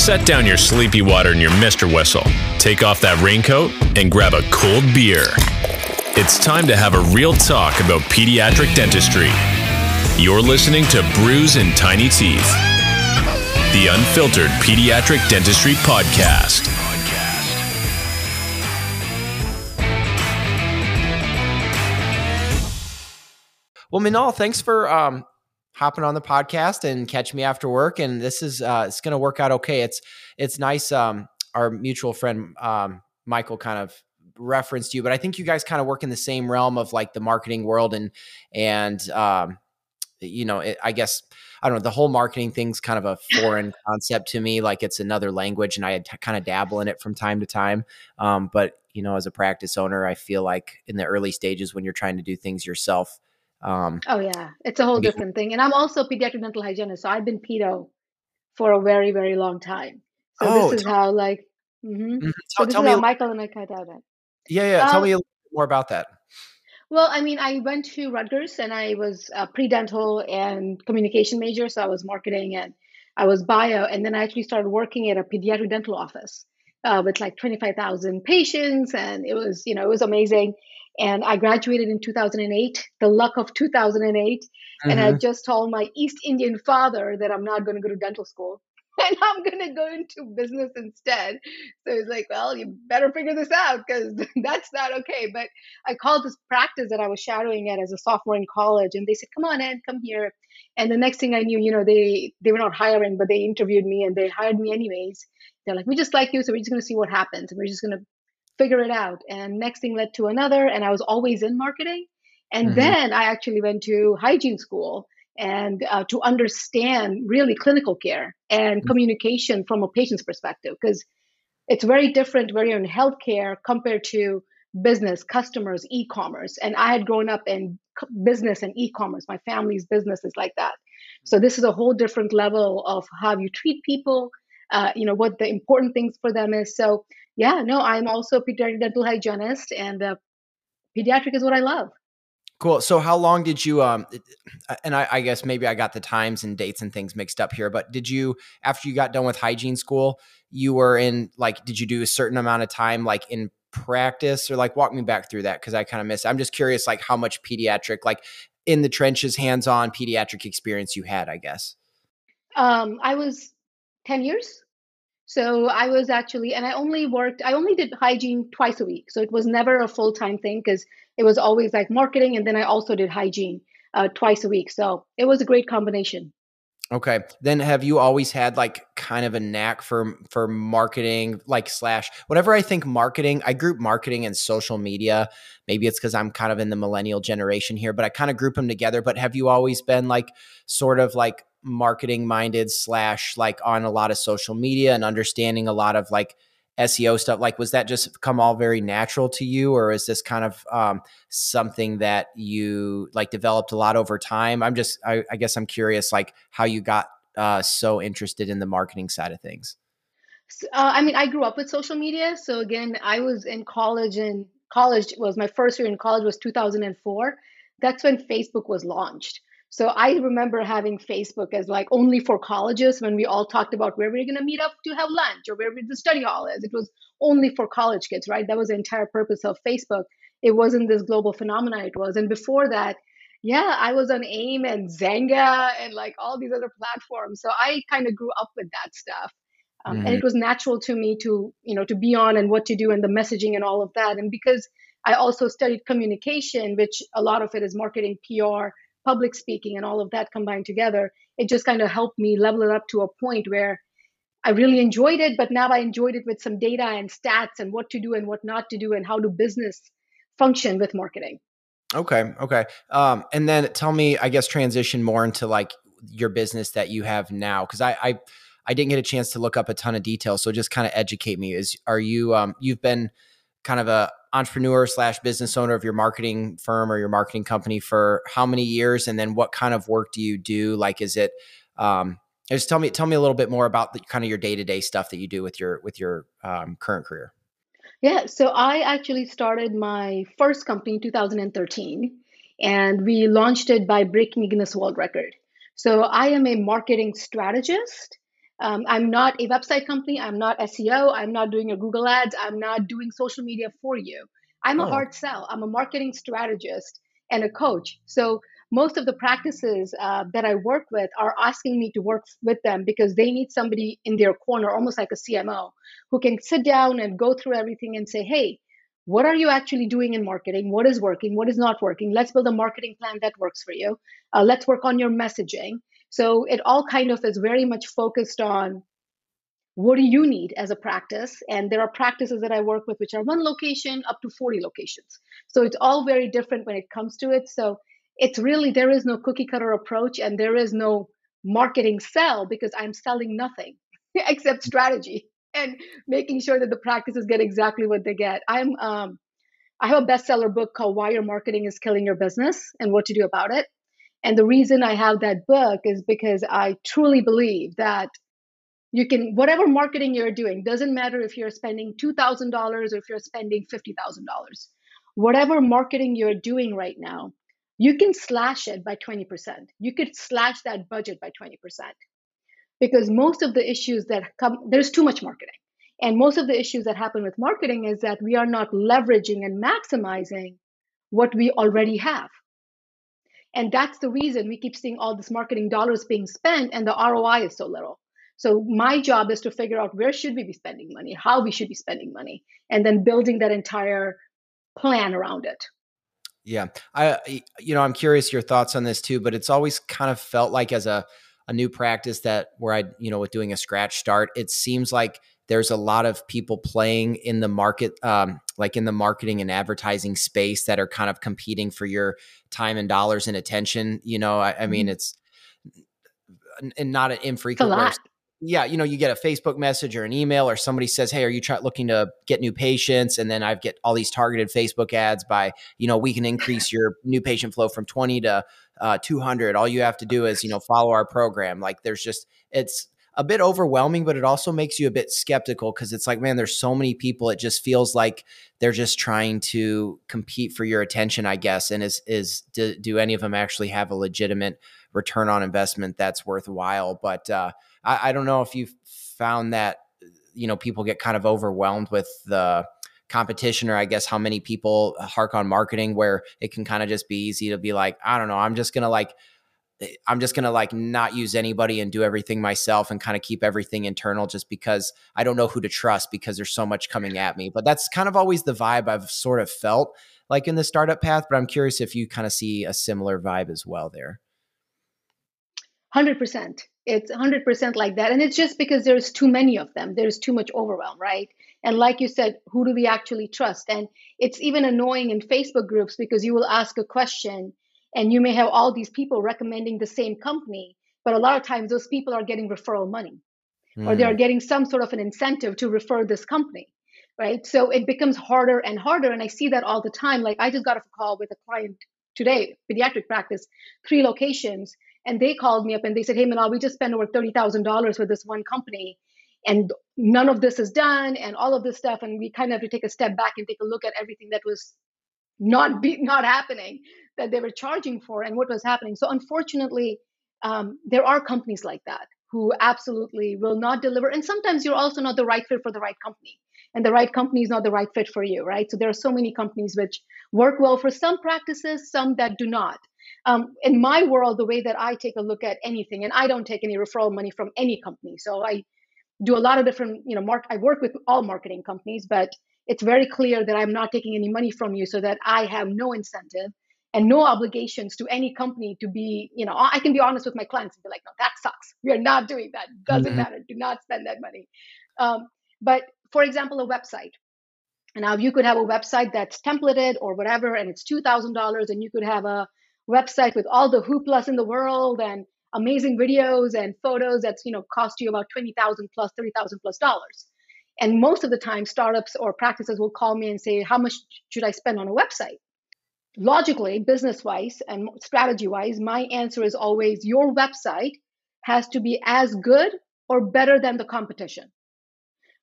Set down your sleepy water and your Mr. Whistle. Take off that raincoat and grab a cold beer. It's time to have a real talk about pediatric dentistry. You're listening to Brews and Tiny Teeth, the unfiltered pediatric dentistry podcast. Well, Minal, thanks for um, hopping on the podcast and catch me after work. And this is uh, it's going to work out okay. It's it's nice. Um, our mutual friend um, Michael kind of referenced you, but I think you guys kind of work in the same realm of like the marketing world and and um, you know, it, I guess I don't know. The whole marketing thing's kind of a foreign concept to me. Like it's another language, and I kind of dabble in it from time to time. Um, but you know, as a practice owner, I feel like in the early stages when you're trying to do things yourself. Um, oh yeah, it's a whole different thing. And I'm also a pediatric dental hygienist, so I've been pedo for a very, very long time. So oh, this is how like, mm-hmm. Mm-hmm. so this is how Michael and I cut out. Yeah, yeah. Tell um, me a little more about that. Well, I mean, I went to Rutgers and I was a pre-dental and communication major, so I was marketing and I was bio, and then I actually started working at a pediatric dental office uh, with like 25,000 patients, and it was, you know, it was amazing. And I graduated in 2008, the luck of 2008, mm-hmm. and I mm-hmm. just told my East Indian father that I'm not going to go to dental school. and I'm going to go into business instead. So he's like, well, you better figure this out because that's not okay. But I called this practice that I was shadowing at as a sophomore in college, and they said, come on, Ed, come here. And the next thing I knew, you know, they they were not hiring, but they interviewed me and they hired me anyways. They're like, we just like you, so we're just going to see what happens, and we're just going to figure it out. And next thing led to another, and I was always in marketing. And mm-hmm. then I actually went to hygiene school and uh, to understand really clinical care and mm-hmm. communication from a patient's perspective because it's very different when you're in healthcare compared to business customers e-commerce and i had grown up in business and e-commerce my family's business is like that so this is a whole different level of how you treat people uh, you know what the important things for them is so yeah no i'm also a pediatric dental hygienist and uh, pediatric is what i love Cool. So how long did you um uh, and I, I, guess maybe I got the times and dates and things mixed up here, but did you after you got done with hygiene school, you were in like did you do a certain amount of time like in practice or like walk me back through that because I kind of missed. I'm just curious like how much pediatric like in the trenches hands-on pediatric experience you had, I guess. Um I was 10 years. So I was actually, and I only worked, I only did hygiene twice a week. So it was never a full time thing because it was always like marketing. And then I also did hygiene uh, twice a week. So it was a great combination. Okay. Then have you always had like kind of a knack for for marketing like slash whenever I think marketing, I group marketing and social media. Maybe it's cuz I'm kind of in the millennial generation here, but I kind of group them together, but have you always been like sort of like marketing minded slash like on a lot of social media and understanding a lot of like SEO stuff? Like, was that just come all very natural to you, or is this kind of um, something that you like developed a lot over time? I'm just, I, I guess, I'm curious, like how you got uh, so interested in the marketing side of things. Uh, I mean, I grew up with social media. So again, I was in college, and college was my first year in college was 2004. That's when Facebook was launched. So I remember having Facebook as like only for colleges when we all talked about where we are going to meet up to have lunch or where the study hall is. It was only for college kids, right? That was the entire purpose of Facebook. It wasn't this global phenomenon it was. And before that, yeah, I was on AIM and Xanga and like all these other platforms. So I kind of grew up with that stuff. Um, mm-hmm. And it was natural to me to, you know, to be on and what to do and the messaging and all of that. And because I also studied communication, which a lot of it is marketing, PR, public speaking and all of that combined together, it just kind of helped me level it up to a point where I really enjoyed it, but now I enjoyed it with some data and stats and what to do and what not to do and how do business function with marketing. Okay. Okay. Um, and then tell me, I guess, transition more into like your business that you have now. Cause I, I, I didn't get a chance to look up a ton of details. So just kind of educate me is, are you, um, you've been kind of a entrepreneur slash business owner of your marketing firm or your marketing company for how many years? And then what kind of work do you do? Like is it um just tell me tell me a little bit more about the, kind of your day-to-day stuff that you do with your with your um, current career. Yeah so i actually started my first company in 2013 and we launched it by breaking guinness world record. So i am a marketing strategist Um, I'm not a website company. I'm not SEO. I'm not doing your Google ads. I'm not doing social media for you. I'm a oh. hard sell. I'm a marketing strategist and a coach. So most of the practices uh, that I work with are asking me to work with them because they need somebody in their corner, almost like a CMO, who can sit down and go through everything and say, hey, what are you actually doing in marketing? What is working? What is not working? Let's build a marketing plan that works for you. Uh, let's work on your messaging. So it all kind of is very much focused on what do you need as a practice? And there are practices that I work with which are one location up to 40 locations. So it's all very different when it comes to it. So it's really, there is no cookie cutter approach and there is no marketing sell because I'm selling nothing except strategy and making sure that the practices get exactly what they get. I'm, um, I have a bestseller book called Why Your Marketing is Killing Your Business and What to Do About It. And the reason I have that book is because I truly believe that you can whatever marketing you're doing doesn't matter if you're spending $2000 or if you're spending $50000 whatever marketing you're doing right now you can slash it by 20% you could slash that budget by 20% because most of the issues that come there's too much marketing. And most of the issues that happen with marketing is that we are not leveraging and maximizing what we already have and that's the reason we keep seeing all this marketing dollars being spent and the roi is so little so my job is to figure out where should we be spending money, how we should be spending money, and then building that entire plan around it. Yeah. I you know, I'm curious your thoughts on this too, but it's always kind of felt like as a a new practice that where I, you know, with doing a scratch start, it seems like there's a lot of people playing in the market um, like in the marketing and advertising space that are kind of competing for your time and dollars and attention you know i, I mean mm-hmm. it's and not an infrequent yeah, you know, you get a Facebook message or an email, or somebody says, "Hey, are you try- looking to get new patients?" And then I get all these targeted Facebook ads by, you know, we can increase your new patient flow from twenty to uh, two hundred. All you have to do is, you know, follow our program. Like, there's just it's a bit overwhelming, but it also makes you a bit skeptical because it's like, man, there's so many people. It just feels like they're just trying to compete for your attention, I guess. And is is do, do any of them actually have a legitimate return on investment that's worthwhile? But uh, I, I don't know if you found that you know people get kind of overwhelmed with the competition or i guess how many people hark on marketing where it can kind of just be easy to be like i don't know i'm just gonna like Eh, i'm just gonna like not use anybody and do everything myself and kind of keep everything internal just because i don't know who to trust because there's so much coming at me. But that's kind of always the vibe i've sort of felt like in the startup path but i'm curious if you kind of see a similar vibe as well there. 100% it's 100% like that and it's just because there's too many of them. There's too much overwhelm right? And like you said who do we actually trust? And it's even annoying in facebook groups because you will ask a question and you may have all these people recommending the same company but a lot of times those people are getting referral money mm. or they are hmm. getting some sort of an incentive to refer this company right so it becomes harder and harder and i see that all the time like i just got a call with a client today pediatric practice three locations and they called me up and they said, Hey, Manal, we just spent over $30,000 with this one company and none of this is done and all of this stuff. And we kind of have to take a step back and take a look at everything that was not be, not happening that they were charging for and what was happening. So unfortunately, um, there are companies like that who absolutely will not deliver. And sometimes you're also not the right fit for the right company. And the right company is not the right fit for you, right? So there are so many companies which work well for some practices, some that do not um, in my world, the way that I take a look at anything, and I don't take any referral money from any company. So I do a lot of different, you know, mark. I work with all marketing companies, but it's very clear that I'm not taking any money from you, so that I have no incentive and no obligations to any company to be, you know, I can be honest with my clients and be like, no, that sucks. We are not doing that. Doesn't mm-hmm. matter. Do not spend that money. Um, but for example, a website. And now you could have a website that's templated or whatever, and it's two thousand dollars, and you could have a website with all the hooplas in the world and amazing videos and photos that's you know cost you about 20000 plus 30000 plus dollars and most of the time startups or practices will call me and say how much should i spend on a website logically business wise and strategy wise my answer is always your website has to be as good or better than the competition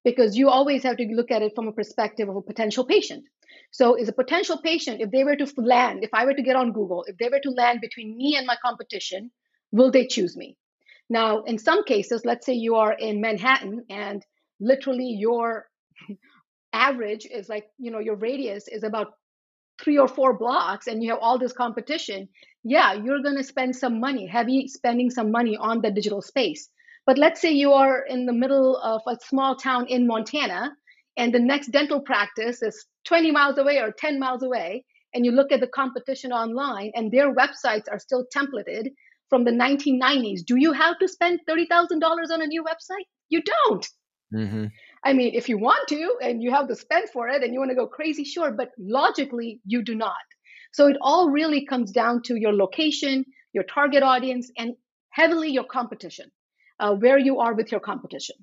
because you always have to look at it from a perspective of a potential patient so, is a potential patient, if they were to land, if I were to get on Google, if they were to land between me and my competition, will they choose me? Now, in some cases, let's say you are in Manhattan and literally your average is like, you know, your radius is about three or four blocks and you have all this competition, yeah, you're going to spend some money, heavy spending some money on the digital space. But let's say you are in the middle of a small town in Montana and the next dental practice is 20 miles away or 10 miles away, and you look at the competition online and their websites are still templated from the 1990s. Do you have to spend $30,000 on a new website? You don't. Mm-hmm. I mean, if you want to and you have the spend for it and you want to go crazy, sure, but logically, you do not. So it all really comes down to your location, your target audience, and heavily your competition, uh, where you are with your competition.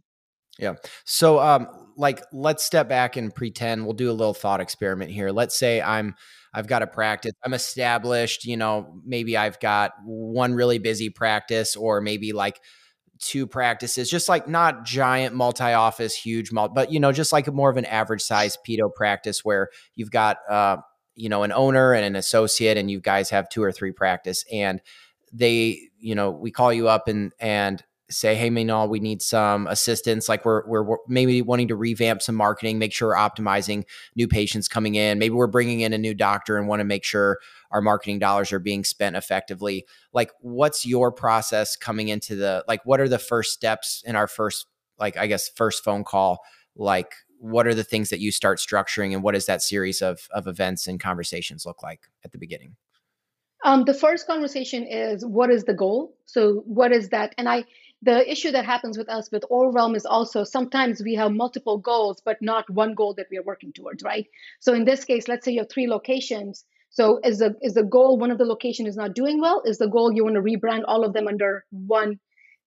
Yeah. So, um, like, let's step back and pretend we'll do a little thought experiment here. Let's say I'm, I've got a practice, I'm established, you know, maybe I've got one really busy practice or maybe like two practices, just like not giant multi office, huge, multi, but, you know, just like more of an average size pedo practice where you've got, uh, you know, an owner and an associate and you guys have two or three practice and they, you know, we call you up and, and, say, hey, Minal, we need some assistance. Like we're, we're maybe wanting to revamp some marketing, make sure we're optimizing new patients coming in. Maybe we're bringing in a new doctor and want to make sure our marketing dollars are being spent effectively. Like, what's your process coming into the, like, what are the first steps in our first, like, I guess, first phone call? Like, what are the things that you start structuring and what does that series of, of events and conversations look like at the beginning? Um, the first conversation is what is the goal? So, what is that? And I, the issue that happens with us with overwhelm is also sometimes we have multiple goals but not one goal that we are working towards right so in this case let's say you have three locations so is the is the goal one of the location is not doing well? Is the goal you want to rebrand all of them under one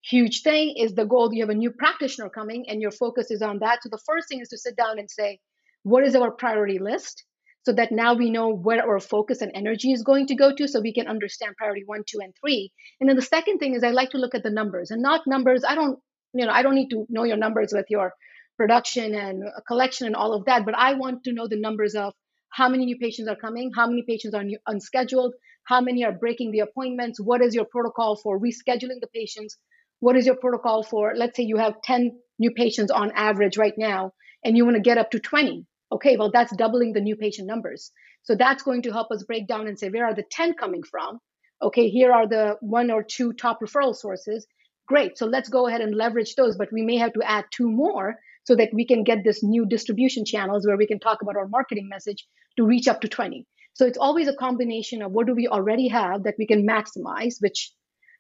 huge thing? Is the goal you have a new practitioner coming and your focus is on that? So the first thing is to sit down and say what is our priority list? So that now we know where our focus and energy is going to go to so we can understand priority one two and three. And then the second thing is i like to look at the numbers and not numbers. I don't you know i don't need to know your numbers with your production and collection and all of that but i want to know the numbers of how many new patients are coming how many patients are new, unscheduled how many are breaking the appointments what is your protocol for rescheduling the patients what is your protocol for let's say you have 10 new patients on average right now and you want to get up to 20 Okay, well, that's doubling the new patient numbers. So that's going to help us break down and say, where are the 10 coming from? Okay, here are the one or two top referral sources. Great. So let's go ahead and leverage those, but we may have to add two more so that we can get this new distribution channels where we can talk about our marketing message to reach up to 20. So it's always a combination of what do we already have that we can maximize, which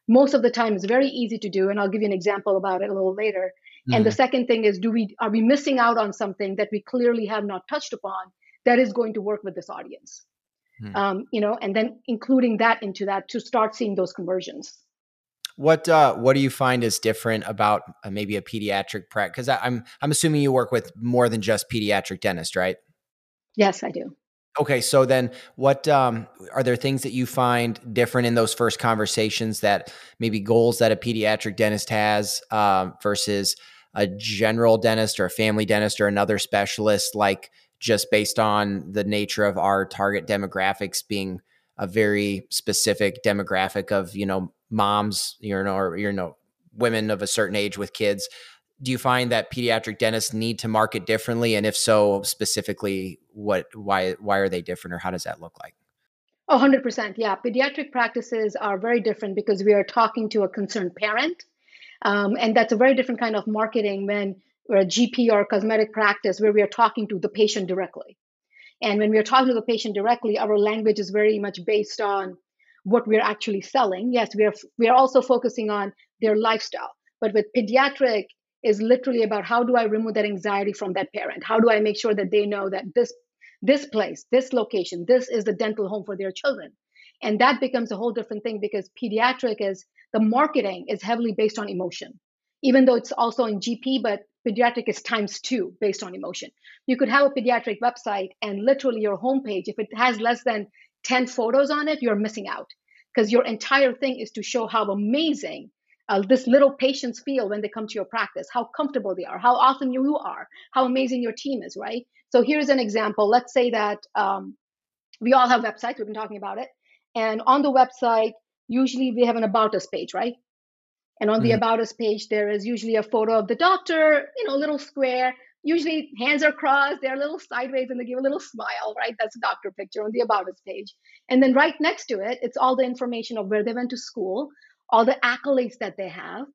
most of the time is very easy to do. And I'll give you an example about it a little later. Mm-hmm. And the mm-hmm. second thing is, do we are we missing out on something that we clearly have not touched upon that is going to work with this audience? Mm-hmm. Um, you know, and then including that into that to start seeing those conversions. What uh, what do you find is different about uh, maybe a pediatric practice? Because I'm I'm assuming you work with more than just pediatric dentists, right? Yes, I do. Okay, so then what um, are there things that you find different in those first conversations that maybe goals that a pediatric dentist has um, versus a general dentist or a family dentist or another specialist, like just based on the nature of our target demographics being a very specific demographic of you know moms, you know, or you know women of a certain age with kids. Do you find that pediatric dentists need to market differently, and if so, specifically, what why why are they different, or how does that look like? Oh, 100%. Yeah. Pediatric practices are very different because we are talking to a concerned parent um, and that's a very different kind of marketing when we're a GP or a cosmetic practice where we are talking to the patient directly. And when we are talking to the patient directly, our language is very much based on what we're actually selling. Yes, we are we are also focusing on their lifestyle. But with pediatric is literally about how do I remove that anxiety from that parent? How do I make sure that they know that this this place, this location, this is the dental home for their children? And that becomes a whole different thing because pediatric is the marketing is heavily based on emotion, even though it's also in GP, but pediatric is times two based on emotion. You could have a pediatric website and literally your homepage, if it has less than 10 photos on it, you're missing out because your entire thing is to show how amazing uh, this little patients feel when they come to your practice, how comfortable they are, how awesome you are, how amazing your team is, right? So here's an example. Let's say that um, we all have websites, we've been talking about it. And on the website, usually we have an about us page, right? And on the mm-hmm. About Us page, there is usually a photo of the doctor, you know, a little square. Usually hands are crossed, they're a little sideways, and they give a little smile, right? That's a doctor picture on the About Us page. And then right next to it, it's all the information of where they went to school, all the accolades that they have,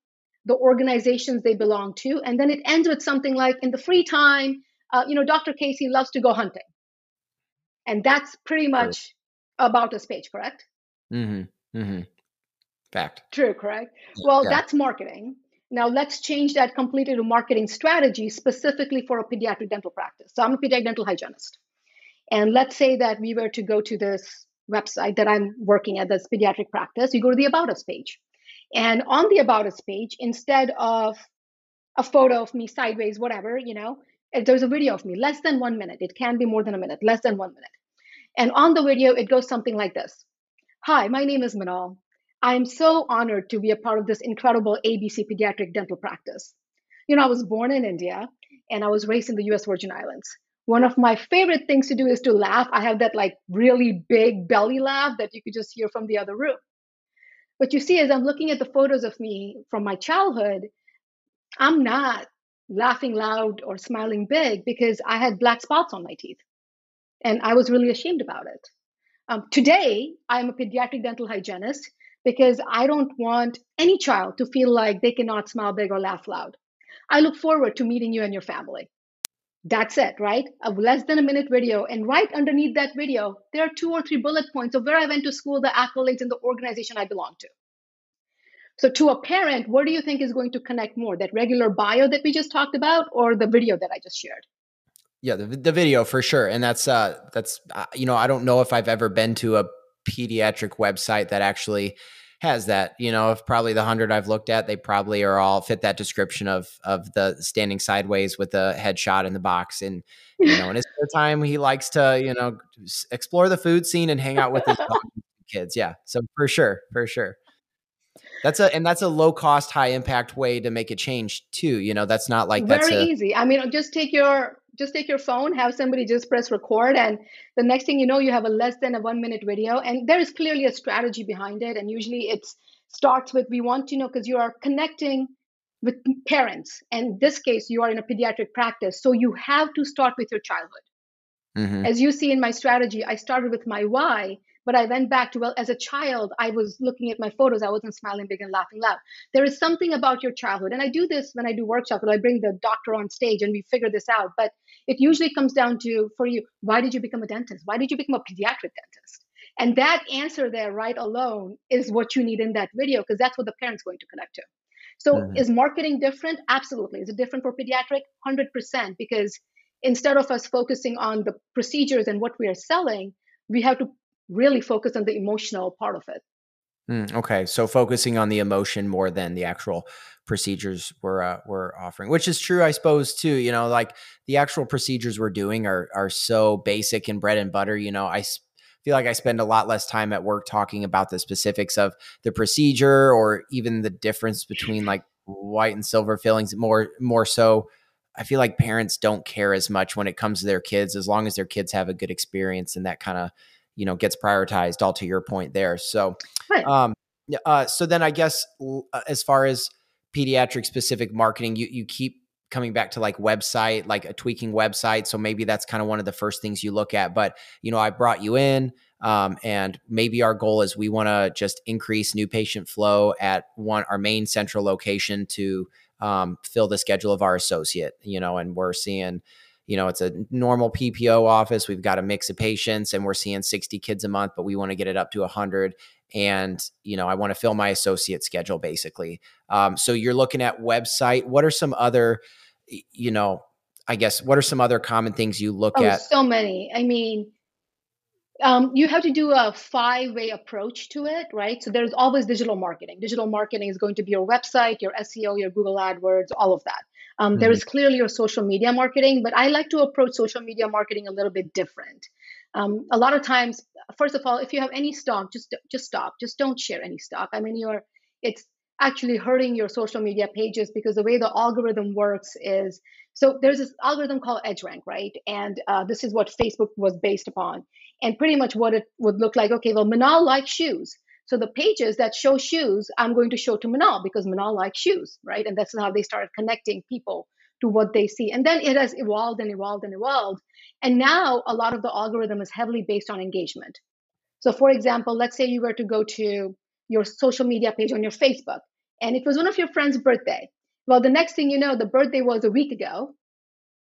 the organizations they belong to. And then it ends with something like, in the free time, uh, you know, Dr. Casey loves to go hunting. And that's pretty much About Us page, correct? Mm-hmm. Mm-hmm. Fact. True, correct? Well, yeah. that's marketing. Now let's change that completely to marketing strategy specifically for a pediatric dental practice. So I'm a pediatric dental hygienist. And let's say that we were to go to this website that I'm working at, this pediatric practice, you go to the About Us page. And on the About Us page, instead of a photo of me sideways, whatever, you know, there's a video of me, less than one minute. It can be more than a minute, less than one minute. And on the video, it goes something like this Hi, my name is Manal. I am so honored to be a part of this incredible ABC pediatric dental practice. You know, I was born in India and I was raised in the US Virgin Islands. One of my favorite things to do is to laugh. I have that like really big belly laugh that you could just hear from the other room. But you see, as I'm looking at the photos of me from my childhood, I'm not laughing loud or smiling big because I had black spots on my teeth. And I was really ashamed about it. Um, today, I'm a pediatric dental hygienist because I don't want any child to feel like they cannot smile big or laugh loud. I look forward to meeting you and your family. That's it, right? A less than a minute video. And right underneath that video, there are two or three bullet points of where I went to school, the accolades, and the organization I belong to. So, to a parent, what do you think is going to connect more? That regular bio that we just talked about, or the video that I just shared? Yeah, the, the video for sure. And that's, uh, that's, uh, you know, I don't know if I've ever been to a pediatric website that actually has that. You know, if probably the hundred I've looked at, they probably are all fit that description of of the standing sideways with the headshot in the box. And you know, in his spare time, he likes to you know explore the food scene and hang out with his kids. Yeah, so for sure, for sure. That's a and that's a low cost, high impact way to make a change too. You know, that's not like that's very a, easy. I mean, just take your just take your phone, have somebody just press record, and the next thing you know, you have a less than a one minute video. And there is clearly a strategy behind it. And usually it starts with we want to know because you are connecting with parents. And this case, you are in a pediatric practice. So you have to start with your childhood. Mm-hmm. As you see in my strategy, I started with my why but I went back to, well, as a child, I was looking at my photos. I wasn't smiling big and laughing loud. There is something about your childhood. And I do this when I do workshops, I bring the doctor on stage and we figure this out. But it usually comes down to, for you, why did you become a dentist? Why did you become a pediatric dentist? And that answer there, right alone, is what you need in that video because that's what the parent's going to connect to. So mm-hmm. is marketing different? Absolutely. Is it different for pediatric? 100%. Because instead of us focusing on the procedures and what we are selling, we have to really focus on the emotional part of it. Mm, okay, so focusing on the emotion more than the actual procedures we're uh, we're offering, which is true, I suppose too. You know, like the actual procedures we're doing are are so basic and bread and butter. You know, I feel like I spend a lot less time at work talking about the specifics of the procedure or even the difference between like white and silver fillings. More more so, I feel like parents don't care as much when it comes to their kids, as long as their kids have a good experience and that kind of you know gets prioritized all to your point there so right. um uh, so then i guess uh, as far as pediatric specific marketing you you keep coming back to like website like a tweaking website so maybe that's kind of one of the first things you look at but you know i brought you in um, and maybe our goal is we want to just increase new patient flow at one our main central location to um, fill the schedule of our associate you know and we're seeing you know, it's a normal PPO office. We've got a mix of patients and we're seeing 60 kids a month, but we want to get it up to 100. And, you know, I want to fill my associate schedule basically. Um, so you're looking at website. What are some other, you know, I guess, what are some other common things you look oh, at? So many. I mean, um, you have to do a five way approach to it, right? So there's always digital marketing. Digital marketing is going to be your website, your SEO, your Google AdWords, all of that. Um, mm-hmm. there is clearly your social media marketing, but I like to approach social media marketing a little bit different. Um, a lot of times, first of all, if you have any stock, just just stop. Just don't share any stock. I mean, you're it's actually hurting your social media pages because the way the algorithm works is so there's this algorithm called EdgeRank, right? And uh, this is what Facebook was based upon. And pretty much what it would look like. Okay, well, Manal likes shoes. So the pages that show shoes, I'm going to show to Manal because Manal likes shoes, right? And that's how they started connecting people to what they see. And then it has evolved and evolved and evolved. And now a lot of the algorithm is heavily based on engagement. So, for example, let's say you were to go to your social media page on your Facebook and it was one of your friend's birthday. Well, the next thing you know, the birthday was a week ago,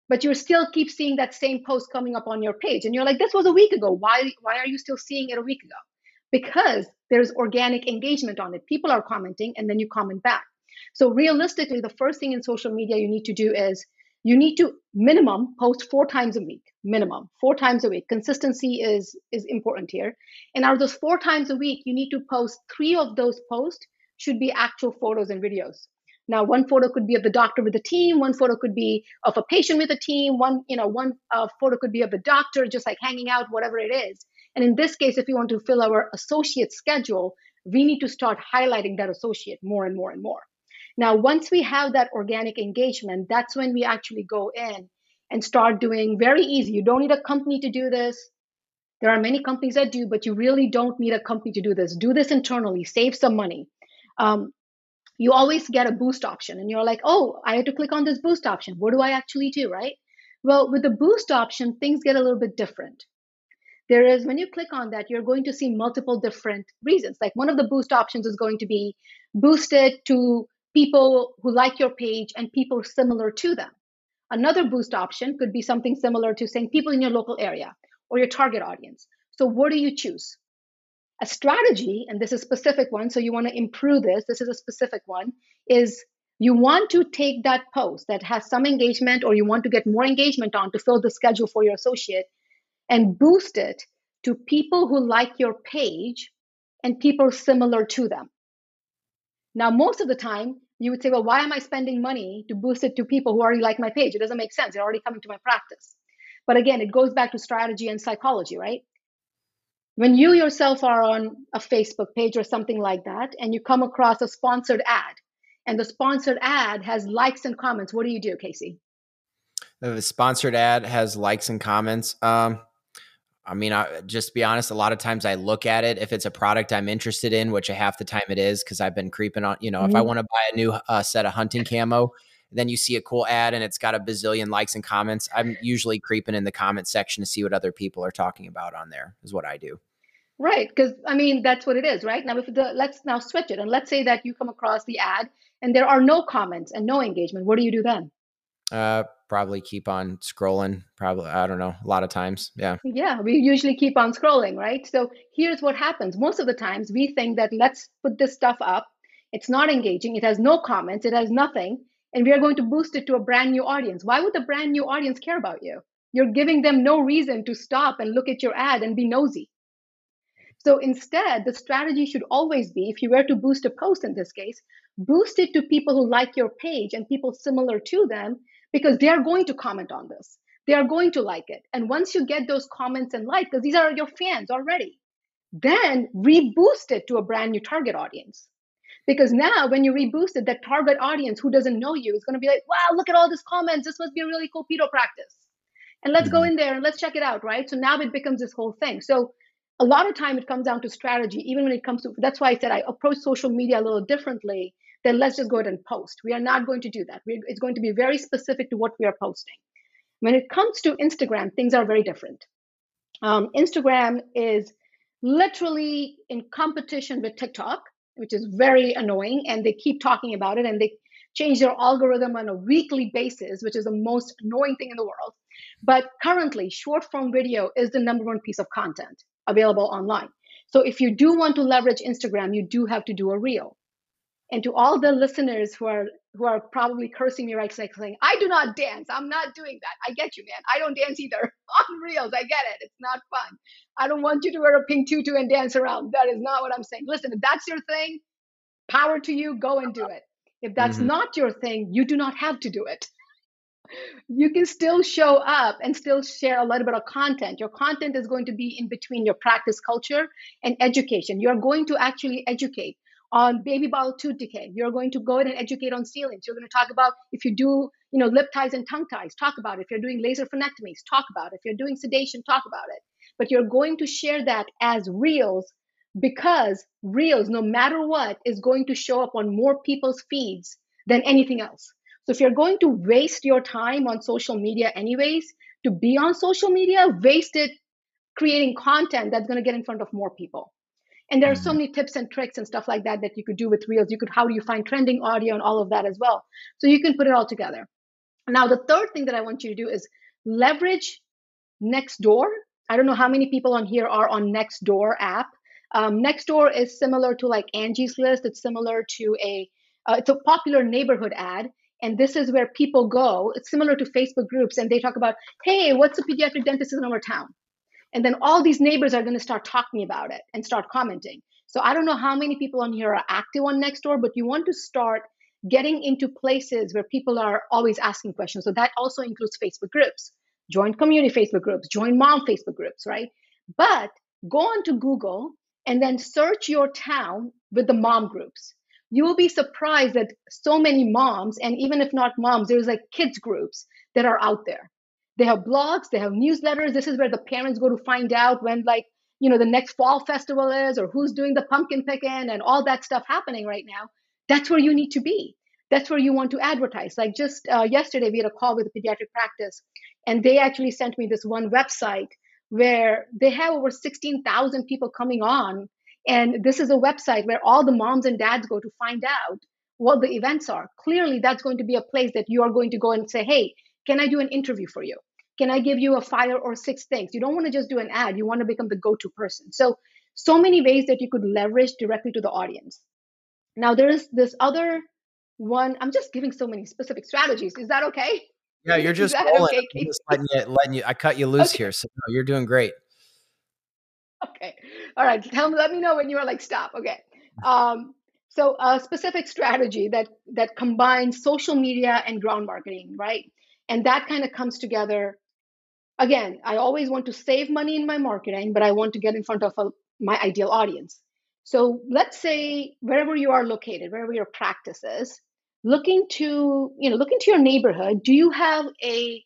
but you still keep seeing that same post coming up on your page. And you're like, this was a week ago. Why, why are you still seeing it a week ago? Because there's organic engagement on it. People are commenting and then you comment back. So realistically, the first thing in social media you need to do is you need to minimum post four times a week minimum four times a week consistency is is important here and out of those four times a week you need to post three of those posts should be actual photos and videos now one photo could be of the doctor with the team one photo could be of a patient with a team one you know one uh, photo could be of the doctor just like hanging out whatever it is and in this case, if we want to fill our associate schedule, we need to start highlighting that associate more and more and more. Now, once we have that organic engagement, that's when we actually go in and start doing very easy. You don't need a company to do this. There are many companies that do, but you really don't need a company to do this. Do this internally, save some money. Um, you always get a boost option, and you're like, oh, I had to click on this boost option. What do I actually do, right? Well, with the boost option, things get a little bit different there is when you click on that you're going to see multiple different reasons. Like one of the boost options is going to be boosted to people who like your page and people similar to them. Another boost option could be something similar to saying people in your local area or your target audience. So what do you choose? A strategy and this is a specific one so you want to improve this this is a specific one is you want to take that post that has some engagement or you want to get more engagement on to fill the schedule for your associate and boost it to people who like your page and people similar to them. Now, most of the time, you would say, well, why am I spending money to boost it to people who already like my page? It doesn't make sense. They're already coming to my practice. But again, it goes back to strategy and psychology, right? When you yourself are on a Facebook page or something like that, and you come across a sponsored ad, and the sponsored ad has likes and comments, what do you do, Casey? The sponsored ad has likes and comments. Um, I mean, I, just be honest, a lot of times I look at it if it's a product I'm interested in, which half the time it is because I've been creeping on, you know, mm-hmm. if I mm-hmm. want to buy a new uh, set of hunting camo, then you see a cool ad and it's got a bazillion likes and comments. I'm usually creeping in the comment section to see what other people are talking about on there, is what I do. Right. Because I mean, that's what it is, right? Now, if the, let's now switch it and let's say that you come across the ad and there are no comments and no engagement. What do you do then? Uh, probably keep on scrolling. Probably, I don't know, a lot of times. Yeah. Yeah, we usually keep on scrolling, right? So here's what happens. Most of the times we think that let's put this stuff up. It's not engaging, it has no comments, it has nothing, and we are going to boost it to a brand new audience. Why would the brand new audience care about you? You're giving them no reason to stop and look at your ad and be nosy. So instead, the strategy should always be if you were to boost a post in this case, boost it to people who like your page and people similar to them because they are going to comment on this. They are going to like it. And once you get those comments and like, because these are your fans already, then reboost it to a brand new target audience. Because now when you reboost it, that target audience who doesn't know you is going to be like, wow, look at all these comments. This must be a really cool pedo practice. And let's mm-hmm. go in there and let's check it out, right? So now it becomes this whole thing. So a lot of time it comes down to strategy, even when it comes to that's why I said I approach social media a little differently then let's just go ahead and post. We are not going to do that. We're, it's going to be very specific to what we are posting. When it comes to Instagram, things are very different. Um, Instagram is literally in competition with TikTok, which is very annoying, and they keep talking about it and they change their algorithm on a weekly basis, which is the most annoying thing in the world. But currently, short form video is the number one piece of content available online. So if you do want to leverage Instagram, you do have to do a reel and to all the listeners who are who are probably cursing me right now saying i do not dance. I'm not doing that. I get you man. I don't dance either. On reels i get it. It's not fun. I don't want you to wear a pink tutu and dance around. That is not what i'm saying. Listen if that's your thing power to you. Go and do it. If that's mm-hmm. not your thing you do not have to do it. You can still show up and still share a little bit of content. Your content is going to be in between your practice culture and education. You're going to actually educate on baby bottle tooth decay. You're going to go in and educate on sealants. You're going to talk about if you do, you know, lip ties and tongue ties, talk about it. If you're doing laser frenectomies, talk about it. If you're doing sedation, talk about it. But you're going to share that as reels because Reels, no matter what, is going to show up on more people's feeds than anything else. So if you're going to waste your time on social media anyways, to be on social media, waste it creating content that's going to get in front of more people. And there are so mm-hmm. many tips and tricks and stuff like that that you could do with Reels. You could, how do you find trending audio and all of that as well? So you can put it all together. Now, the third thing that I want you to do is leverage Nextdoor. I don't know how many people on here are on Nextdoor app. Um, Nextdoor is similar to like Angie's List. It's similar to a uh, it's a popular neighborhood ad, and this is where people go. It's similar to Facebook groups, and they talk about, hey, what's a pediatric dentist in our town? And then all these neighbors are going to start talking about it and start commenting. So I don't know how many people on here are active on Nextdoor, but you want to start getting into places where people are always asking questions. So that also includes Facebook groups, join community Facebook groups, join mom Facebook groups, right? But go onto Google and then search your town with the mom groups. You will be surprised that so many moms, and even if not moms, there's like kids groups that are out there. They have blogs, they have newsletters. This is where the parents go to find out when, like, you know, the next fall festival is or who's doing the pumpkin picking and all that stuff happening right now. That's where you need to be. That's where you want to advertise. Like just uh, yesterday, we had a call with a pediatric practice, and they actually sent me this one website where they have over 16,000 people coming on. And this is a website where all the moms and dads go to find out what the events are. Clearly, that's going to be a place that you are going to go and say, hey, can I do an interview for you? Can I give you a five or six things? You don't want to just do an ad, you want to become the go to person. So, so many ways that you could leverage directly to the audience. Now, there's this other one. I'm just giving so many specific strategies. Is that okay? Yeah, you're just. Okay, just letting, you, letting you. I cut you loose okay. here, so no, you're doing great. Okay, all right. Tell me, let me know when you are like stop. Okay. Um, so a specific strategy that that combines social media and ground marketing, right? And that kind of comes together again, I always want to save money in my marketing, but I want to get in front of a, my ideal audience. So let's say wherever you are located, wherever your practice is, looking to, you know, look into your neighborhood. Do you have a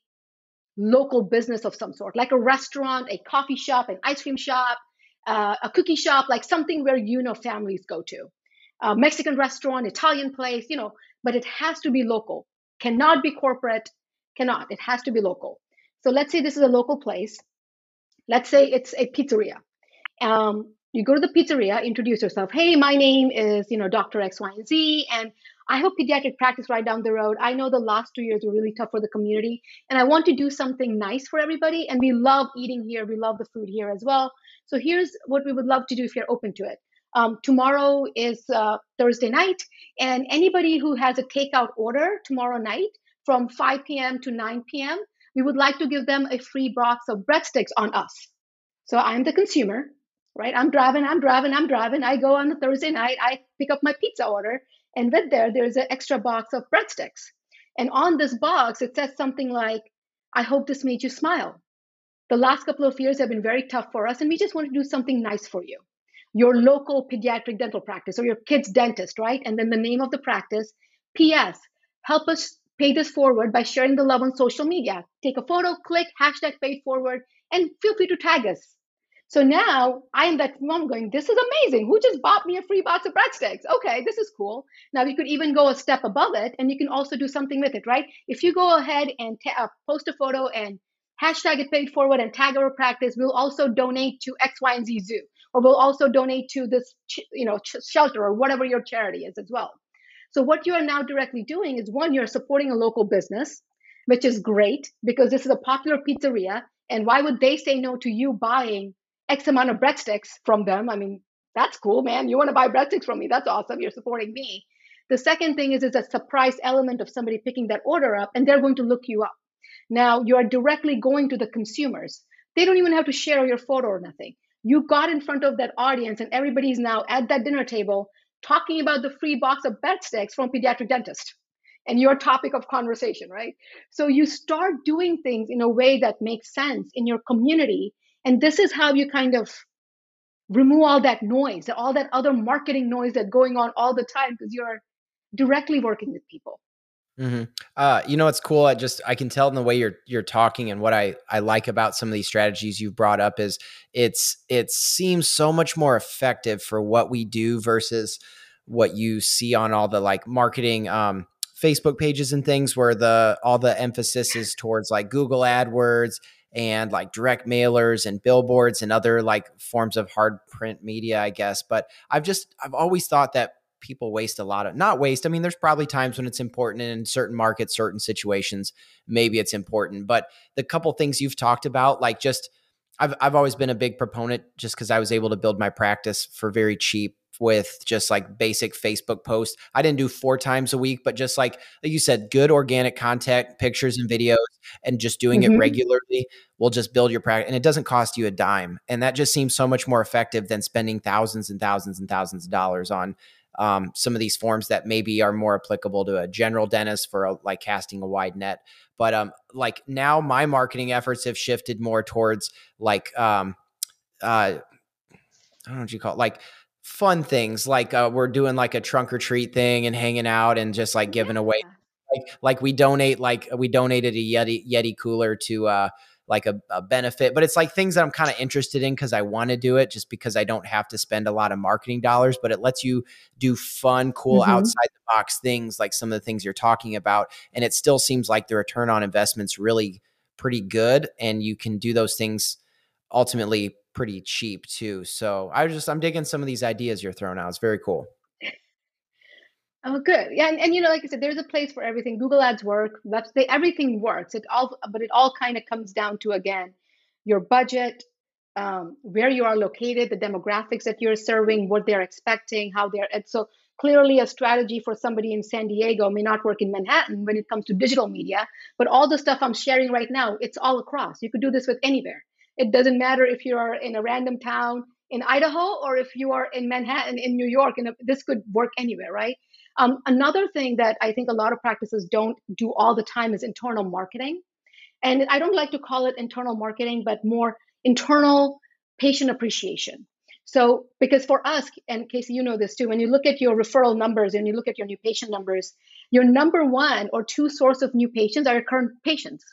local business of some sort, like a restaurant, a coffee shop, an ice cream shop, uh, a cookie shop, like something where you know families go to? A Mexican restaurant, Italian place, you know, but it has to be local. Cannot be corporate, cannot. It has to be local. So let's say this is a local place. Let's say it's a pizzeria. Um, you go to the pizzeria, introduce yourself. Hey, my name is, you know, Dr. X, Y, and Z, and I have pediatric practice right down the road. I know the last two years were really tough for the community, and I want to do something nice for everybody. And we love eating here. We love the food here as well. So here's what we would love to do if you're open to it. Um, tomorrow is uh, Thursday night, and anybody who has a takeout order tomorrow night from 5 p.m. to 9 p.m., we would like to give them a free box of breadsticks on us. So I'm the consumer, right? I'm driving, I'm driving, I'm driving. I go on the Thursday night, I pick up my pizza order, and with there, there's an extra box of breadsticks. And on this box, it says something like, I hope this made you smile. The last couple of years have been very tough for us, and we just want to do something nice for you. Your local pediatric dental practice or your kid's dentist, right? And then the name of the practice. P.S. Help us pay this forward by sharing the love on social media. Take a photo, click hashtag pay forward, and feel free to tag us. So now I am that mom going, this is amazing. Who just bought me a free box of breadsticks? Okay, this is cool. Now you could even go a step above it and you can also do something with it, right? If you go ahead and uh, post a photo and hashtag it paid forward and tag our practice, we'll also donate to X, Y, and Z Zoo, or we'll also donate to this, you know, shelter or whatever your charity is as well. So what you are now directly doing is one, you're supporting a local business, which is great because this is a popular pizzeria. And why would they say no to you buying X amount of breadsticks from them? I mean, that's cool, man. You want to buy breadsticks from me? That's awesome. You're supporting me. The second thing is, is a surprise element of somebody picking that order up and they're going to look you up. Now you are directly going to the consumers. They don't even have to share your photo or nothing. You got in front of that audience and everybody's now at that dinner table talking about the free box of breadsticks from pediatric dentist and your topic of conversation, right? So you start doing things in a way that makes sense in your community. And this is how you kind of remove all that noise, all that other marketing noise that's going on all the time because you're directly working with people. Mm-hmm. Uh, you know, it's cool. I just I can tell in the way you're you're talking and what I I like about some of these strategies you've brought up is it's it seems so much more effective for what we do versus what you see on all the like marketing um, Facebook pages and things where the all the emphasis is towards like Google AdWords and like direct mailers and billboards and other like forms of hard print media, I guess. But I've just I've always thought that people waste a lot of not waste. I mean, there's probably times when it's important in certain markets, certain situations, maybe it's important. But the couple things you've talked about, like just I've I've always been a big proponent just because I was able to build my practice for very cheap with just like basic Facebook posts. I didn't do four times a week, but just like like you said, good organic content, pictures and videos, and just doing mm-hmm. it regularly will just build your practice. And it doesn't cost you a dime. And that just seems so much more effective than spending thousands and thousands and thousands of dollars on um, some of these forms that maybe are more applicable to a general dentist for a, like casting a wide net. But um, like now, my marketing efforts have shifted more towards like um, uh, I don't know what you call it, like fun things. Like uh, we're doing like a trunk or treat thing and hanging out and just like giving yeah. away. Like, like we donate like we donated a Yeti Yeti cooler to uh like a, a benefit, but it's like things that I'm kind of interested in because I want to do it just because I don't have to spend a lot of marketing dollars, but it lets you do fun, cool, mm-hmm. outside the box things like some of the things you're talking about. And it still seems like the return on investment's really pretty good. And you can do those things ultimately pretty cheap too. So I just, I'm digging some of these ideas you're throwing out. It's very cool. Oh, good. Yeah, and, and you know, like I said, there's a place for everything. Google Ads work, website, everything works. It all, but it all kind of comes down to again, your budget, um, where you are located, the demographics that you're serving, what they're expecting, how they're. And so clearly, a strategy for somebody in San Diego may not work in Manhattan when it comes to digital media. But all the stuff I'm sharing right now, it's all across. You could do this with anywhere. It doesn't matter if you're in a random town in Idaho or if you are in Manhattan in New York. And this could work anywhere, right? Um, another thing that I think a lot of practices don't do all the time is internal marketing. And I don't like to call it internal marketing, but more internal patient appreciation. So, because for us, and Casey, you know this too, when you look at your referral numbers and you look at your new patient numbers, your number one or two source of new patients are your current patients.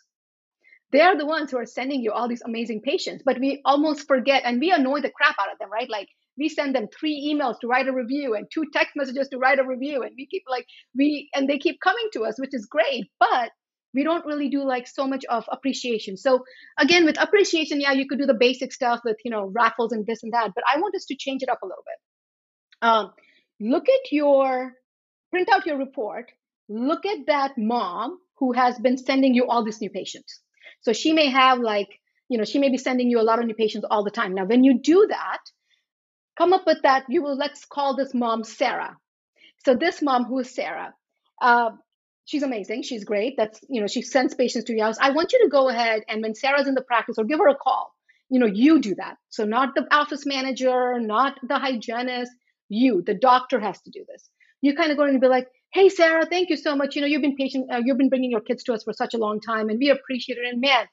They are the ones who are sending you all these amazing patients, but we almost forget and we annoy the crap out of them, right? Like we send them three emails to write a review and two text messages to write a review and we keep like we and they keep coming to us which is great but we don't really do like so much of appreciation. So again with appreciation yeah you could do the basic stuff with you know raffles and this and that but i want us to change it up a little bit. Um, look at your print out your report look at that mom who has been sending you all these new patients. So she may have like you know she may be sending you a lot of new patients all the time. Now when you do that come up with that. You will let's call this mom Sarah. So this mom, who is Sarah, uh, she's amazing. She's great. That's you know she sends patients to your house. I want you to go ahead and when Sarah's in the practice, or give her a call. You know, you do that. So not the office manager, not the hygienist. You, the doctor, has to do this. You kind of go in and be like, "Hey, Sarah, thank you so much. You know, you've been patient. Uh, you've been bringing your kids to us for such a long time, and we appreciate it. And man,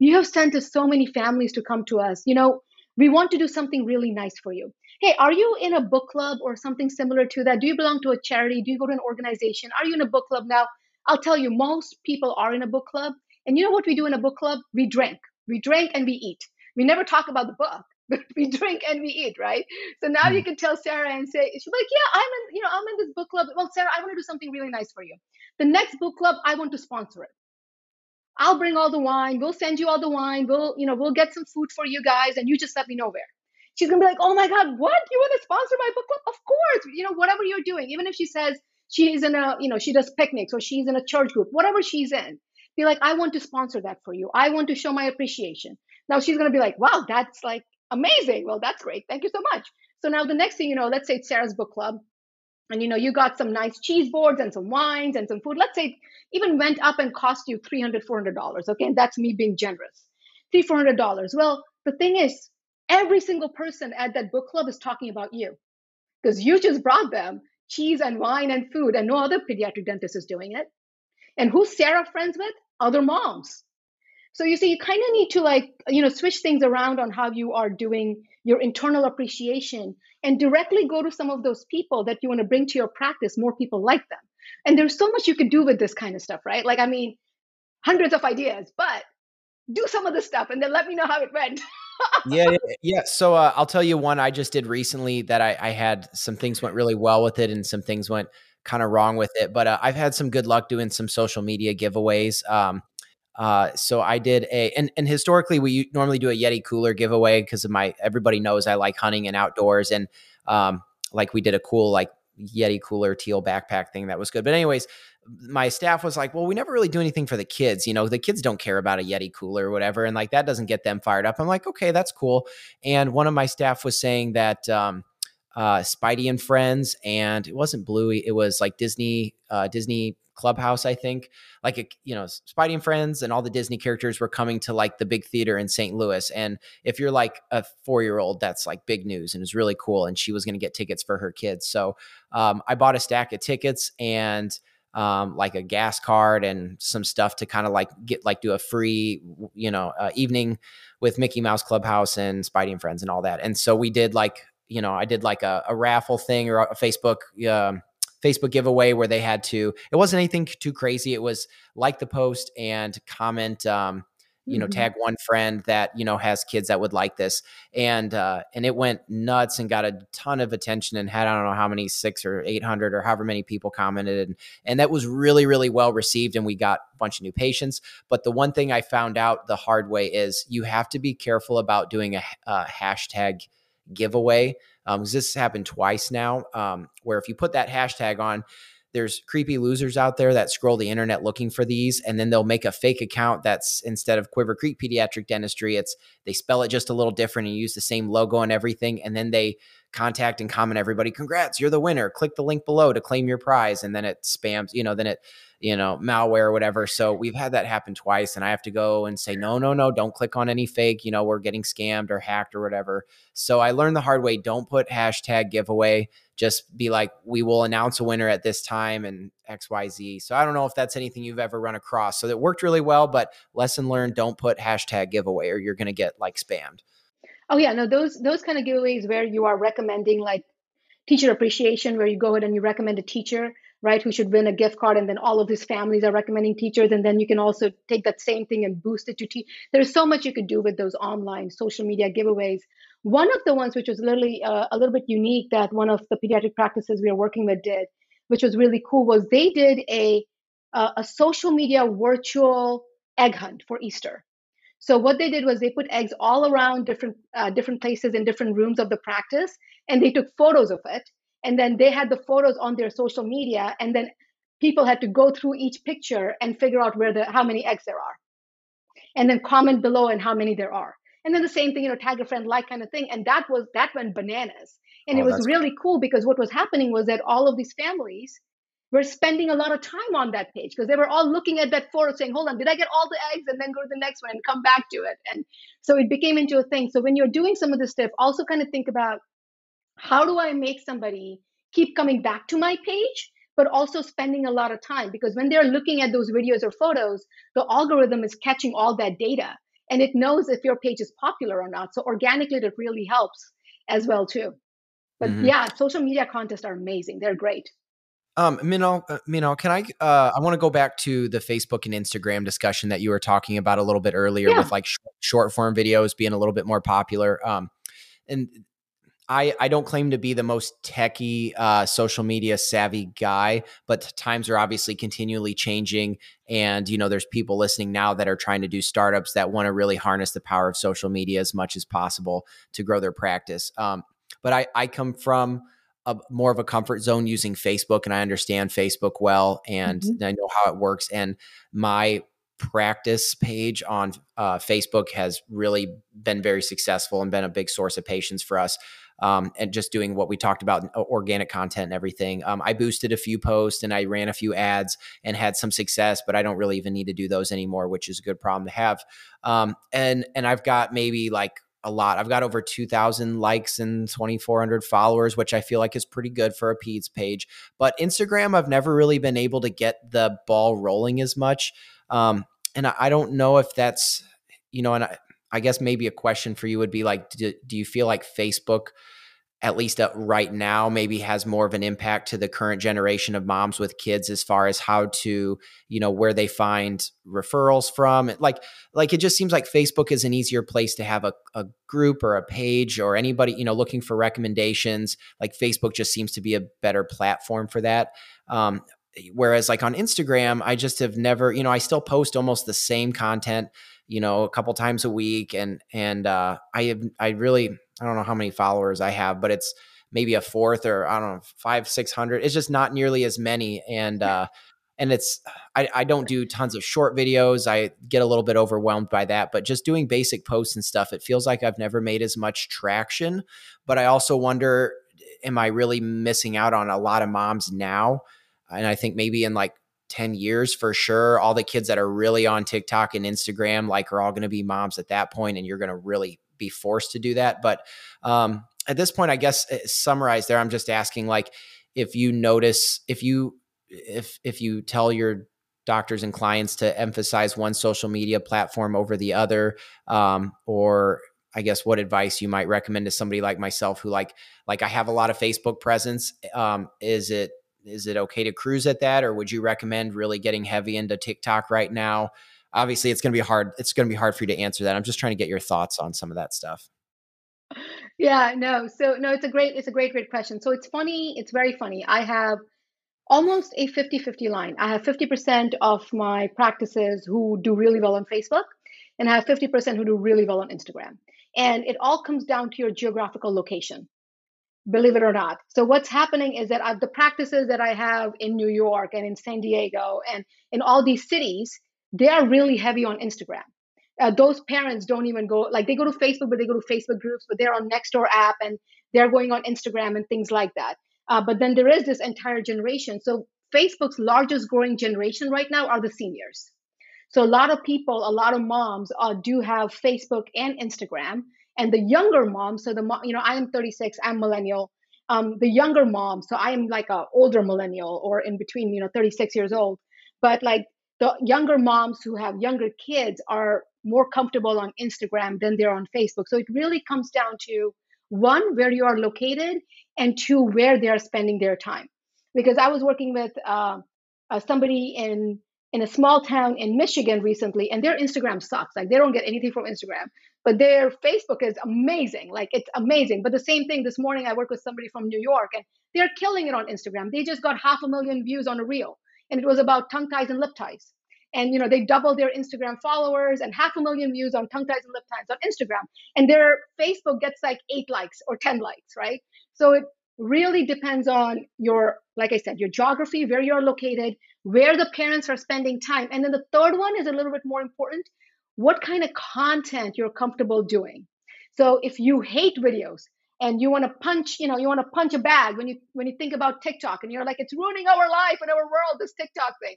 you have sent us so many families to come to us. You know, we want to do something really nice for you hey are you in a book club or something similar to that? Do you belong to a charity? Do you go to an organization? Are you in a book club? Now i'll tell you most people are in a book club. And you know what we do in a book club? We drink. We drink and we eat. We never talk about the book but we drink and we eat right? So now you hmm. can tell sarah and say she's like yeah i'm in you know i'm in this book club. Well sarah i want to do something really nice for you. The next book club i want to sponsor it. I'll bring all the wine. We'll send you all the wine. We'll, you know, we'll get some food for you guys, and you just let me know where. She's gonna be like, oh my god, what? You want to sponsor my book club? Of course. You know, whatever you're doing, even if she says she's in a, you know, she does picnics or she's in a church group, whatever she's in, be like, I want to sponsor that for you. I want to show my appreciation. Now she's gonna be like, wow, that's like amazing. Well, that's great. Thank you so much. So now the next thing you know, let's say it's Sarah's book club and you know you got some nice cheese boards and some wines and some food let's say even went up and cost you 300 400 dollars okay and that's me being generous three four hundred dollars well the thing is every single person at that book club is talking about you. Because you just brought them cheese and wine and food and no other pediatric dentist is doing it. And who's sarah friends with? Other moms. So you see you kind of need to like you know switch things around on how you are doing your internal appreciation and directly go to some of those people that you want to bring to your practice more people like them. And there's so much you could do with this kind of stuff, right? Like, I mean, hundreds of ideas, but do some of the stuff and then let me know how it went. yeah, yeah. So uh, I'll tell you one I just did recently that I, I, had some things went really well with it and some things went kind of wrong with it. But uh, I've had some good luck doing some social media giveaways. Um, uh, so I did a, and, and historically we normally do a Yeti cooler giveaway because of my, everybody knows I like hunting and outdoors. And um, like we did a cool, like Yeti cooler teal backpack thing that was good. But anyways, my staff was like, well, we never really do anything for the kids. You know, the kids don't care about a Yeti cooler or whatever. And like that doesn't get them fired up. I'm like, okay, that's cool. And one of my staff was saying that, um, uh, Spidey and Friends, and it wasn't Bluey. It was like Disney, uh, Disney Clubhouse, I think. Like, a, you know, Spidey and Friends and all the Disney characters were coming to like the big theater in St. Louis. And if you're like a four year old, that's like big news and it's really cool. And she was going to get tickets for her kids. So um, I bought a stack of tickets and um, like a gas card and some stuff to kind of like get like do a free, you know, uh, evening with Mickey Mouse Clubhouse and Spidey and Friends and all that. And so we did like, you know, I did like a, a raffle thing or a Facebook. Um, Facebook giveaway where they had to, it wasn't anything too crazy. It was like the post and comment, um, you know, mm-hmm. tag one friend that, you know, has kids that would like this. And, uh, and it went nuts and got a ton of attention and had, I don't know how many, six or 800 or however many people commented. And, and that was really, really well received. And we got a bunch of new patients. But the one thing I found out the hard way is you have to be careful about doing a, a hashtag giveaway. Um, this happened twice now, um, where if you put that hashtag on, there's creepy losers out there that scroll the internet looking for these and then they'll make a fake account that's instead of quiver creek pediatric dentistry it's they spell it just a little different and use the same logo and everything and then they contact and comment everybody congrats you're the winner click the link below to claim your prize and then it spams you know then it you know, malware or whatever. So we've had that happen twice, and I have to go and say, no, no, no, don't click on any fake, you know, we're getting scammed or hacked or whatever. So I learned the hard way don't put hashtag giveaway. Just be like, we will announce a winner at this time and XYZ. So I don't know if that's anything you've ever run across. So that worked really well, but lesson learned don't put hashtag giveaway or you're going to get like spammed. Oh yeah, no, those those kind of giveaways where you are recommending like teacher appreciation, where you go ahead and you recommend a teacher right, who should win a gift card, and then all of these families are recommending teachers, and then you can also take that same thing and boost it to teach. There's so much you could do with those online social media giveaways. One of the ones which was literally uh, a little bit unique that one of the pediatric practices we are working with did, which was really cool, was they did a uh, a social media virtual egg hunt for Easter. So what they did was they put eggs all around different uh, different places in different rooms of the practice, and they took photos of it and then they had the photos on their social media and then people had to go through each picture and figure out where the how many eggs there are and then comment below and how many there are and then the same thing you know tag a friend like kind of thing. And that was that went bananas. And oh, it was really cool. cool because what was happening was that all of these families were spending a lot of time on that page because they were all looking at that photo saying hold on did i get all the eggs and then go to the next one and come back to it? And so it became into a thing. So when you're doing some of this stuff also kind of think about how do I make somebody keep coming back to my page, but also spending a lot of time? Because when they're looking at those videos or photos, the algorithm is catching all that data and it knows if your page is popular or not. So organically, it really helps as well too. But mm-hmm. yeah, social media contests are amazing. They're great. Um, Minal, uh, Minal, can I? Uh, I want to go back to the Facebook and Instagram discussion that you were talking about a little bit earlier, yeah. with like sh- short form videos being a little bit more popular. Um, and I, I don't claim to be the most techie uh, social media savvy guy, but times are obviously continually changing. And, you know, there's people listening now that are trying to do startups that want to really harness the power of social media as much as possible to grow their practice. Um, but I, I come from a, more of a comfort zone using Facebook and I understand Facebook well and mm-hmm. I know how it works. And my practice page on uh, Facebook has really been very successful and been a big source of patients for us um, and just doing what we talked about uh, organic content and everything. Um, I boosted a few posts and I ran a few ads and had some success, but I don't really even need to do those anymore, which is a good problem to have. Um, and and I've got maybe like a lot. I've got over 2,000 likes and 2,400 followers, which I feel like is pretty good for a PEDS page. But Instagram, I've never really been able to get the ball rolling as much. Um, and I, I don't know if that's, you know, and I, I guess maybe a question for you would be like, do, do you feel like Facebook at least uh, right now maybe has more of an impact to the current generation of moms with kids as far as how to you know where they find referrals from? Like like it just seems like facebook is an easier place to have a, a group or a page or anybody you know looking for recommendations. Like facebook just seems to be a better platform for that. Um, whereas like on instagram i just have never you know i still post almost the same content you know a couple times a week and and uh, i have i really I don't know how many followers I have, but it's maybe a fourth or I don't know, five, 600. It's just not nearly as many. And, uh, and it's, I, I don't do tons of short videos. I get a little bit overwhelmed by that, but just doing basic posts and stuff, it feels like I've never made as much traction. But I also wonder, am I really missing out on a lot of moms now? And I think maybe in like 10 years for sure all the kids that are really on TikTok and Instagram like are all going to be moms at that point and you're going to really be forced to do that. But um, at this point, I guess uh, summarize there. I'm just asking, like, if you notice, if you if if you tell your doctors and clients to emphasize one social media platform over the other, um, or I guess what advice you might recommend to somebody like myself who like like I have a lot of Facebook presence. Um, is it is it okay to cruise at that, or would you recommend really getting heavy into TikTok right now? obviously it's going to be hard it's going to be hard for you to answer that. I'm just trying to get your thoughts on some of that stuff. Yeah no so no it's a great it's a great great question. So it's funny it's very funny. I have almost a 50-50 line. I have 50% of my practices who do really well on facebook and i have 50% who do really well on instagram. And it all comes down to your geographical location believe it or not so what's happening is that I've, the practices that i have in new york and in san diego and in all these cities they are really heavy on Instagram. Uh, those parents don't even go like they go to Facebook, but they go to Facebook groups, but they're on Nextdoor app and they're going on Instagram and things like that. Uh, but then there is this entire generation. So Facebook's largest growing generation right now are the seniors. So a lot of people, a lot of moms uh, do have Facebook and Instagram, and the younger moms. So the mom you know I am 36, I'm millennial. Um, the younger moms, so I am like a older millennial or in between, you know, 36 years old. But like the younger moms who have younger kids are more comfortable on Instagram than they're on Facebook. So it really comes down to one, where you are located, and two, where they are spending their time. Because I was working with uh, uh, somebody in in a small town in Michigan recently, and their Instagram sucks. Like they don't get anything from Instagram, but their Facebook is amazing. Like it's amazing. But the same thing this morning, I worked with somebody from New York, and they're killing it on Instagram. They just got half a million views on a reel and it was about tongue ties and lip ties. And you know they doubled their Instagram followers and half a million views on tongue ties and lip ties on Instagram, and their Facebook gets like eight likes or ten likes, right? So it really depends on your, like I said, your geography, where you're located, where the parents are spending time, and then the third one is a little bit more important: what kind of content you're comfortable doing. So if you hate videos, and you want to punch you know you want to punch a bag when you when you think about tiktok and you're like it's ruining our life and our world this tiktok thing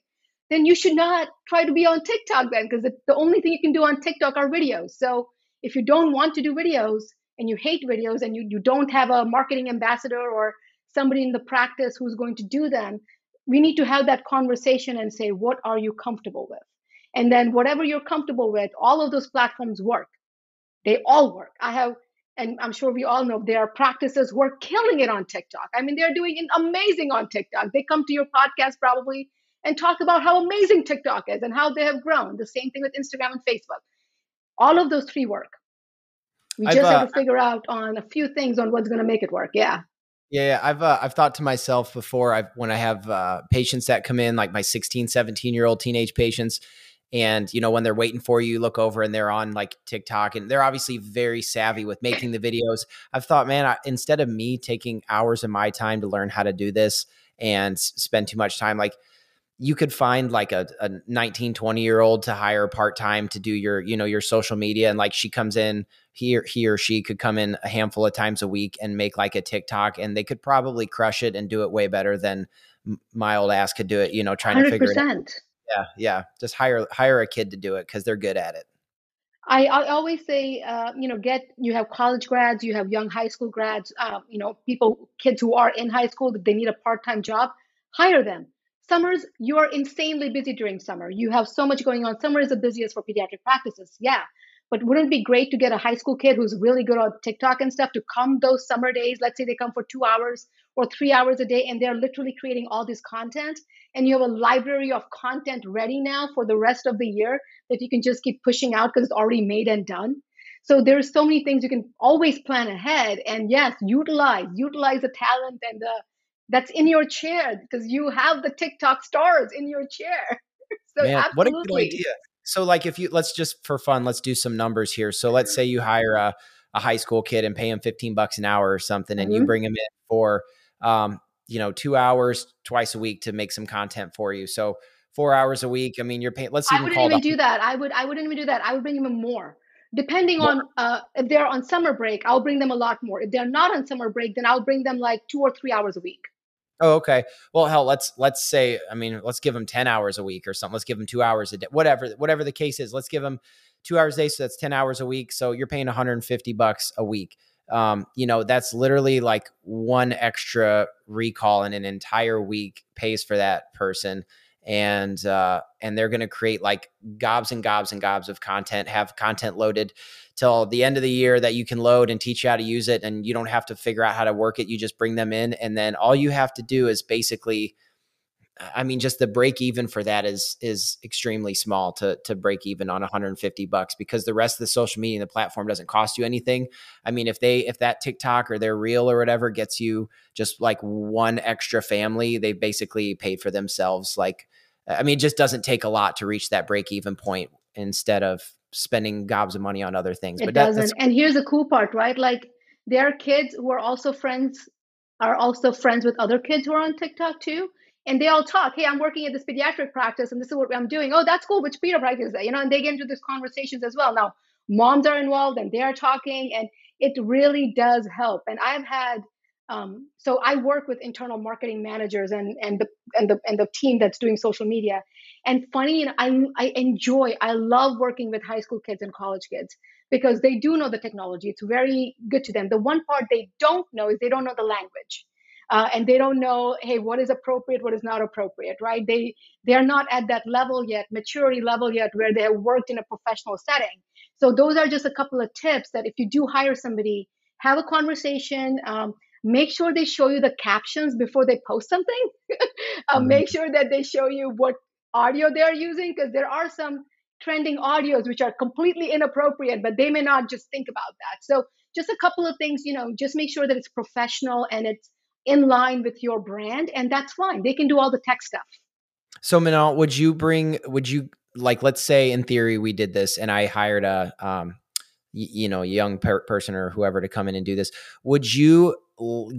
then you should not try to be on tiktok then because the only thing you can do on tiktok are videos so if you don't want to do videos and you hate videos and you, you don't have a marketing ambassador or somebody in the practice who's going to do them we need to have that conversation and say what are you comfortable with and then whatever you're comfortable with all of those platforms work they all work i have and I'm sure we all know there are practices who are killing it on TikTok. I mean, they're doing amazing on TikTok. They come to your podcast probably and talk about how amazing TikTok is and how they have grown. The same thing with Instagram and Facebook. All of those three work. We just uh, have to figure out on a few things on what's going to make it work. Yeah. Yeah, I've uh, I've thought to myself before. I've when I have uh, patients that come in, like my 16, 17 year old teenage patients, and you know when they're waiting for you, look over and they're on like TikTok and they're obviously very savvy with making the videos. I've thought, man, I, instead of me taking hours of my time to learn how to do this and spend too much time, like you could find like a, a 19 20 year old to hire part-time to do your you know your social media and like she comes in he or, he or she could come in a handful of times a week and make like a tiktok and they could probably crush it and do it way better than my old ass could do it you know trying 100%. to figure it out yeah, yeah. Just hire hire a kid to do it because they're good at it. I, I always say, uh, you know, get you have college grads, you have young high school grads, uh, you know, people, kids who are in high school that they need a part time job, hire them. Summers, you are insanely busy during summer. You have so much going on. Summer is the busiest for pediatric practices, yeah. But wouldn't it be great to get a high school kid who's really good on TikTok and stuff to come those summer days? Let's say they come for two hours or three hours a day and they're literally creating all this content. And you have a library of content ready now for the rest of the year that you can just keep pushing out because it's already made and done. So there's so many things you can always plan ahead. And yes, utilize, utilize the talent and the that's in your chair because you have the TikTok stars in your chair. so Man, absolutely. what a good idea. So like if you let's just for fun, let's do some numbers here. So let's say you hire a, a high school kid and pay him 15 bucks an hour or something and mm-hmm. you bring him in for um, you know, 2 hours twice a week to make some content for you. So 4 hours a week, I mean, you're paying let's even I wouldn't even do that. I would I wouldn't even do that. I would bring him more. Depending on uh, if they're on summer break, I'll bring them a lot more. If they're not on summer break, then I'll bring them like 2 or 3 hours a week. Oh, okay. Well, hell, let's let's say, I mean, let's give them ten hours a week or something. Let's give them two hours a day, whatever, whatever the case is. Let's give them two hours a day, so that's ten hours a week. So you're paying 150 bucks a week. Um, you know, that's literally like one extra recall in an entire week pays for that person and uh, and they're going to create like gobs and gobs and gobs of content have content loaded till the end of the year that you can load and teach you how to use it and you don't have to figure out how to work it you just bring them in and then all you have to do is basically I mean, just the break even for that is is extremely small to to break even on 150 bucks because the rest of the social media and the platform doesn't cost you anything. I mean, if they if that TikTok or their reel or whatever gets you just like one extra family, they basically paid for themselves. Like, I mean, it just doesn't take a lot to reach that break even point instead of spending gobs of money on other things. It but that, doesn't. and here's the cool part, right? Like there are kids who are also friends are also friends with other kids who are on TikTok too and they all talk hey i'm working at this pediatric practice and this is what i'm doing. Oh that's cool which pediatric practice is that? You know and they get into these conversations as well. Now moms are involved and they are talking and it really does help. And i've had um, so i work with internal marketing managers and and the and the and the team that's doing social media. And funny and i i enjoy i love working with high school kids and college kids because they do know the technology. It's very good to them. The one part they don't know is they don't know the language uh, and they don't know hey what is appropriate what is not appropriate right? They they are not at that level yet maturity level yet where they have worked in a professional setting. So those are just a couple of tips that if you do hire somebody have a conversation um, make sure they show you the captions before they post something. Uh, mm-hmm. make sure that they show you what audio they're using because there are some trending audios which are completely inappropriate but they may not just think about that. So just a couple of things you know just make sure that it's professional and it's in line with your brand and that's fine. They can do all the tech stuff. So Manal, would you bring would you like let's say in theory we did this and i hired a um you know young per- person or whoever to come in and do this would you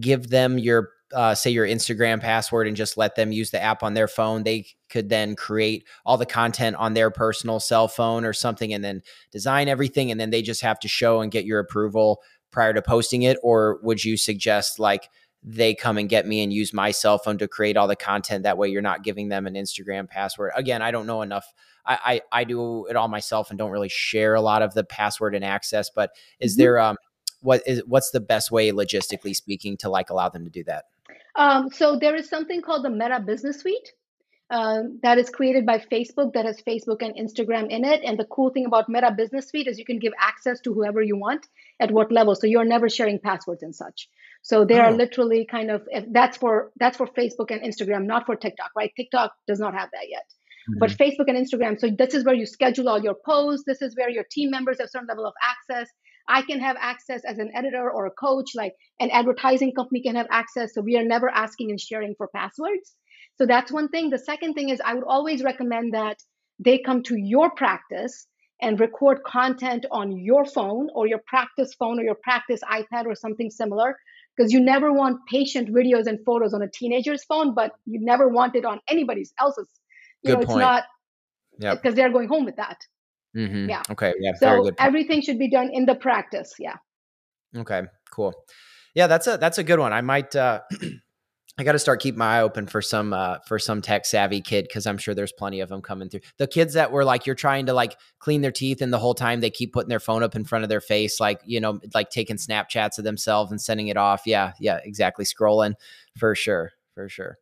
give them your uh, say your instagram password and just let them use the app on their phone? They could then create all the content on their personal cell phone or something and then design everything and then they just have to show and get your approval prior to posting it? Or would you suggest like they come and get me and use my cell phone to create all the content. That way, you're not giving them an Instagram password. Again, I don't know enough. I, I, I do it all myself and don't really share a lot of the password and access. But is mm-hmm. there um what is what's the best way logistically speaking to like allow them to do that? Um, so there is something called the Meta Business Suite. Uh, that is created by Facebook that has Facebook and Instagram in it. And the cool thing about Meta Business Suite is you can give access to whoever you want at what level. So you're never sharing passwords and such. So they oh. are literally kind of that's for that's for Facebook and Instagram, not for TikTok, right? TikTok does not have that yet. Mm-hmm. But Facebook and Instagram, so this is where you schedule all your posts. This is where your team members have certain level of access. I can have access as an editor or a coach, like an advertising company can have access. So we are never asking and sharing for passwords. So that's one thing. The second thing is I would always recommend that they come to your practice and record content on your phone or your practice phone or your practice iPad or something similar because you never want patient videos and photos on a teenager's phone, but you never want it on anybody's else's. You Good know, point. it's not yeah because they're going home with that. Mm-hmm. Yeah. Okay. Yeah. So everything should be done in the practice. Yeah. Okay. Cool. Yeah, that's a that's a good one. I might uh I got to start keeping my eye open for some uh, for some tech savvy kid because I'm sure there's plenty of them coming through. The kids that were like you're trying to like clean their teeth and the whole time they keep putting their phone up in front of their face, like you know, like taking Snapchats of themselves and sending it off. Yeah, yeah, exactly. Scrolling for sure, for sure.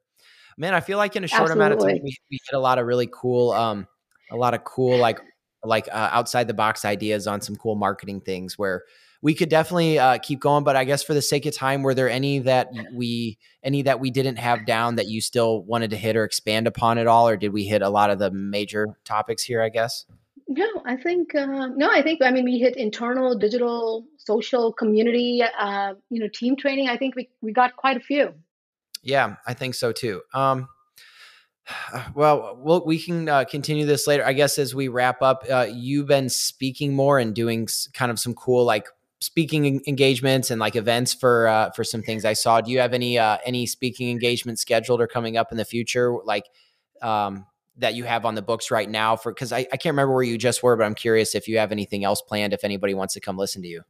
Man, I feel like in a short Absolutely. amount of time we, we hit a lot of really cool, um, a lot of cool like like uh, outside the box ideas on some cool marketing things where we could definitely uh, keep going. But I guess for the sake of time, were there any that we any that we didn't have down that you still wanted to hit or expand upon at all, or did we hit a lot of the major topics here? I guess. No, I think uh, no. I think I mean we hit internal, digital, social, community, uh, you know, team training. I think we we got quite a few. Yeah, I think so too. Um, well, we'll we can uh, continue this later. I guess as we wrap up, uh, you've been speaking more and doing kind of some cool like speaking engagements and like events for uh, for some things I saw. Do you have any uh, any speaking engagements scheduled or coming up in the future, like um, that you have on the books right now? For because I, I can't remember where you just were, but I'm curious if you have anything else planned. If anybody wants to come listen to you.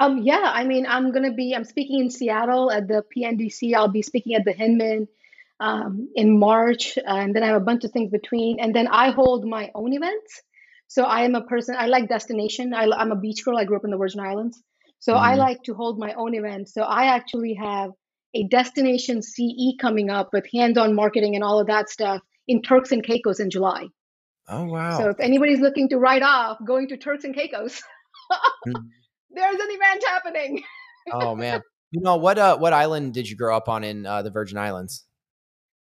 Um, yeah, I mean, I'm gonna be. I'm speaking in Seattle at the PNDC. I'll be speaking at the Hinman um, in March, and then I have a bunch of things between. And then I hold my own events. So I am a person. I like destination. I, am a beach girl. I grew up in the Virgin Islands, so mm-hmm. I like to hold my own events. So I actually have a destination CE coming up with hands-on marketing and all of that stuff in Turks and Caicos in July. Oh wow! So if anybody's looking to write off going to Turks and Caicos. mm-hmm there's an event happening. oh man. You know what uh what island did you grow up on in uh, the Virgin Islands?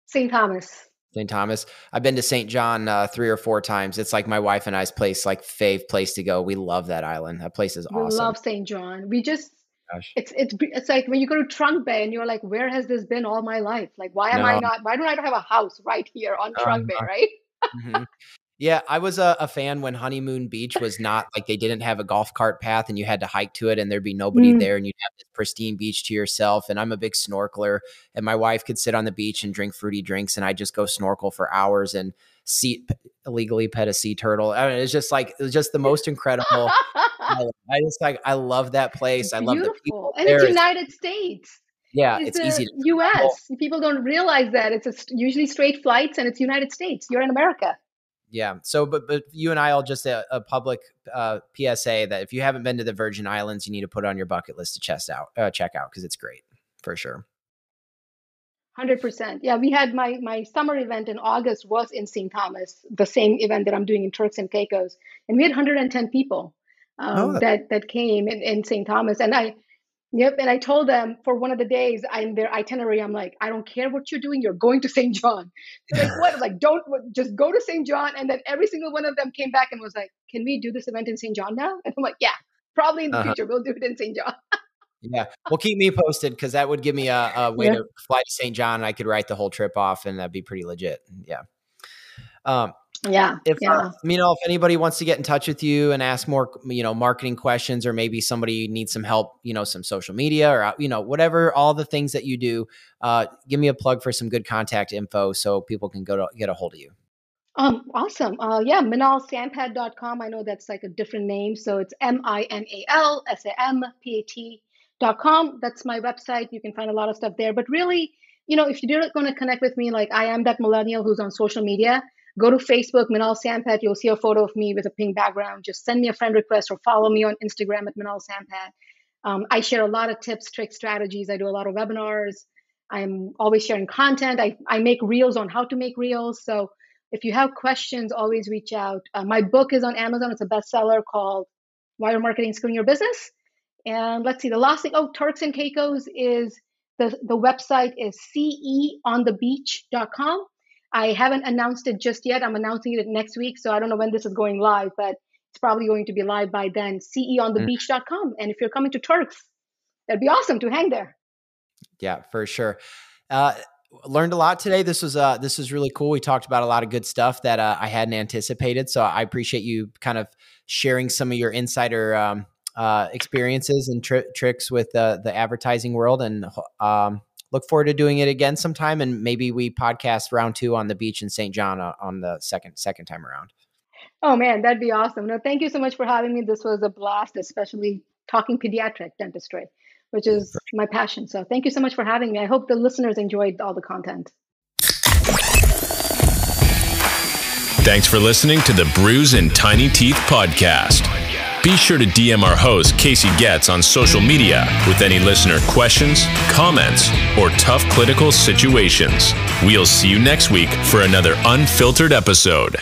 St. Thomas. St. Thomas. I've been to St. John uh, three or four times. It's like my wife and I's place, like fave place to go. We love that island. That place is we awesome. love St. John. We just Gosh. it's it's it's like when you go to Trunk Bay and you're like, where has this been all my life? Like, why am no. I not? Why don't I have a house right here on Trunk uh, Bay? Right. mm-hmm. Yeah, I was a, a, fan when Honeymoon Beach was not like they didn't have a golf cart path and you had to hike to it and there'd be nobody mm. there and you'd have this pristine beach to yourself. And I'm a big snorkeler and my wife could sit on the beach and drink fruity drinks and I just go snorkel for hours and see illegally pet a sea turtle. I mean, it's just like it was just the most incredible. I just like I love that place. It's I love beautiful. the people. And there. it's United States. Yeah, it's, it's easy. U.S. People don't realize that it's a, usually straight flights and it's United States. You're in America yeah. So, but but you and I all just a, a public uh, PSA that if you haven't been to the Virgin Islands, you need to put on your bucket list to chest out, uh, check out because it's great for sure. Hundred percent. Yeah, we had my my summer event in August was in St. Thomas, the same event that I'm doing in Turks and Caicos, and we had 110 people um, oh. that that came in, in St. Thomas, and I Yep. And I told them for one of the days in their itinerary, I'm like, I don't care what you're doing, you're going to St. John. They're like, what? like, don't just go to St. John. And then every single one of them came back and was like, Can we do this event in St. John now? And I'm like, Yeah, probably in the uh-huh. future. We'll do it in St. John. yeah. Well, keep me posted because that would give me a, a way yeah. to fly to St. John. And I could write the whole trip off and that'd be pretty legit. Yeah. Um, yeah if uh, yeah. Uh, you know if anybody wants to get in touch with you and ask more you know marketing questions or maybe somebody needs some help you know some social media or uh, you know whatever all the things that you do uh, give me a plug for some good contact info so people can go to get a hold of you. Um awesome. Uh yeah minalsampath.com i know that's like a different name so it's m-i-n-a-l-s-a-m-p-a-t dot com. That's my website. You can find a lot of stuff there. But really you know if you're going to connect with me like i am that millennial who's on social media Go to Facebook, Minal Sampath. You'll see a photo of me with a pink background. Just send me a friend request or follow me on Instagram at Minal Sampath. Um, I share a lot of tips, tricks, strategies. I do a lot of webinars. I'm always sharing content. I, I make reels on how to make reels. So if you have questions, always reach out. Uh, my book is on Amazon. It's a bestseller called Why Are Marketing Screwing Your Business? And let's see, the last thing, oh, Turks and Caicos is the, the website is ceonthebeach.com. I haven't announced it just yet. I'm announcing it next week, so I don't know when this is going live, but it's probably going to be live by then. CEOnthebeach.com. And if you're coming to Turks, that'd be awesome to hang there. Yeah, for sure. Uh, learned a lot today. This was uh, this was really cool. We talked about a lot of good stuff that uh, I hadn't anticipated. So I appreciate you kind of sharing some of your insider um, uh, experiences and tri- tricks with the the advertising world. And um, look forward to doing it again sometime, and maybe we podcast round two on the beach in St. John uh, on the second second time around. Oh man, that'd be awesome. No, thank you so much for having me. This was a blast, especially talking pediatric dentistry, which is my passion. So thank you so much for having me. I hope the listeners enjoyed all the content. Thanks for listening to the Bruise and Tiny Teeth podcast. Be sure to DM our host, Casey Getz, on social media with any listener questions, comments, or tough clinical situations. We'll see you next week for another unfiltered episode.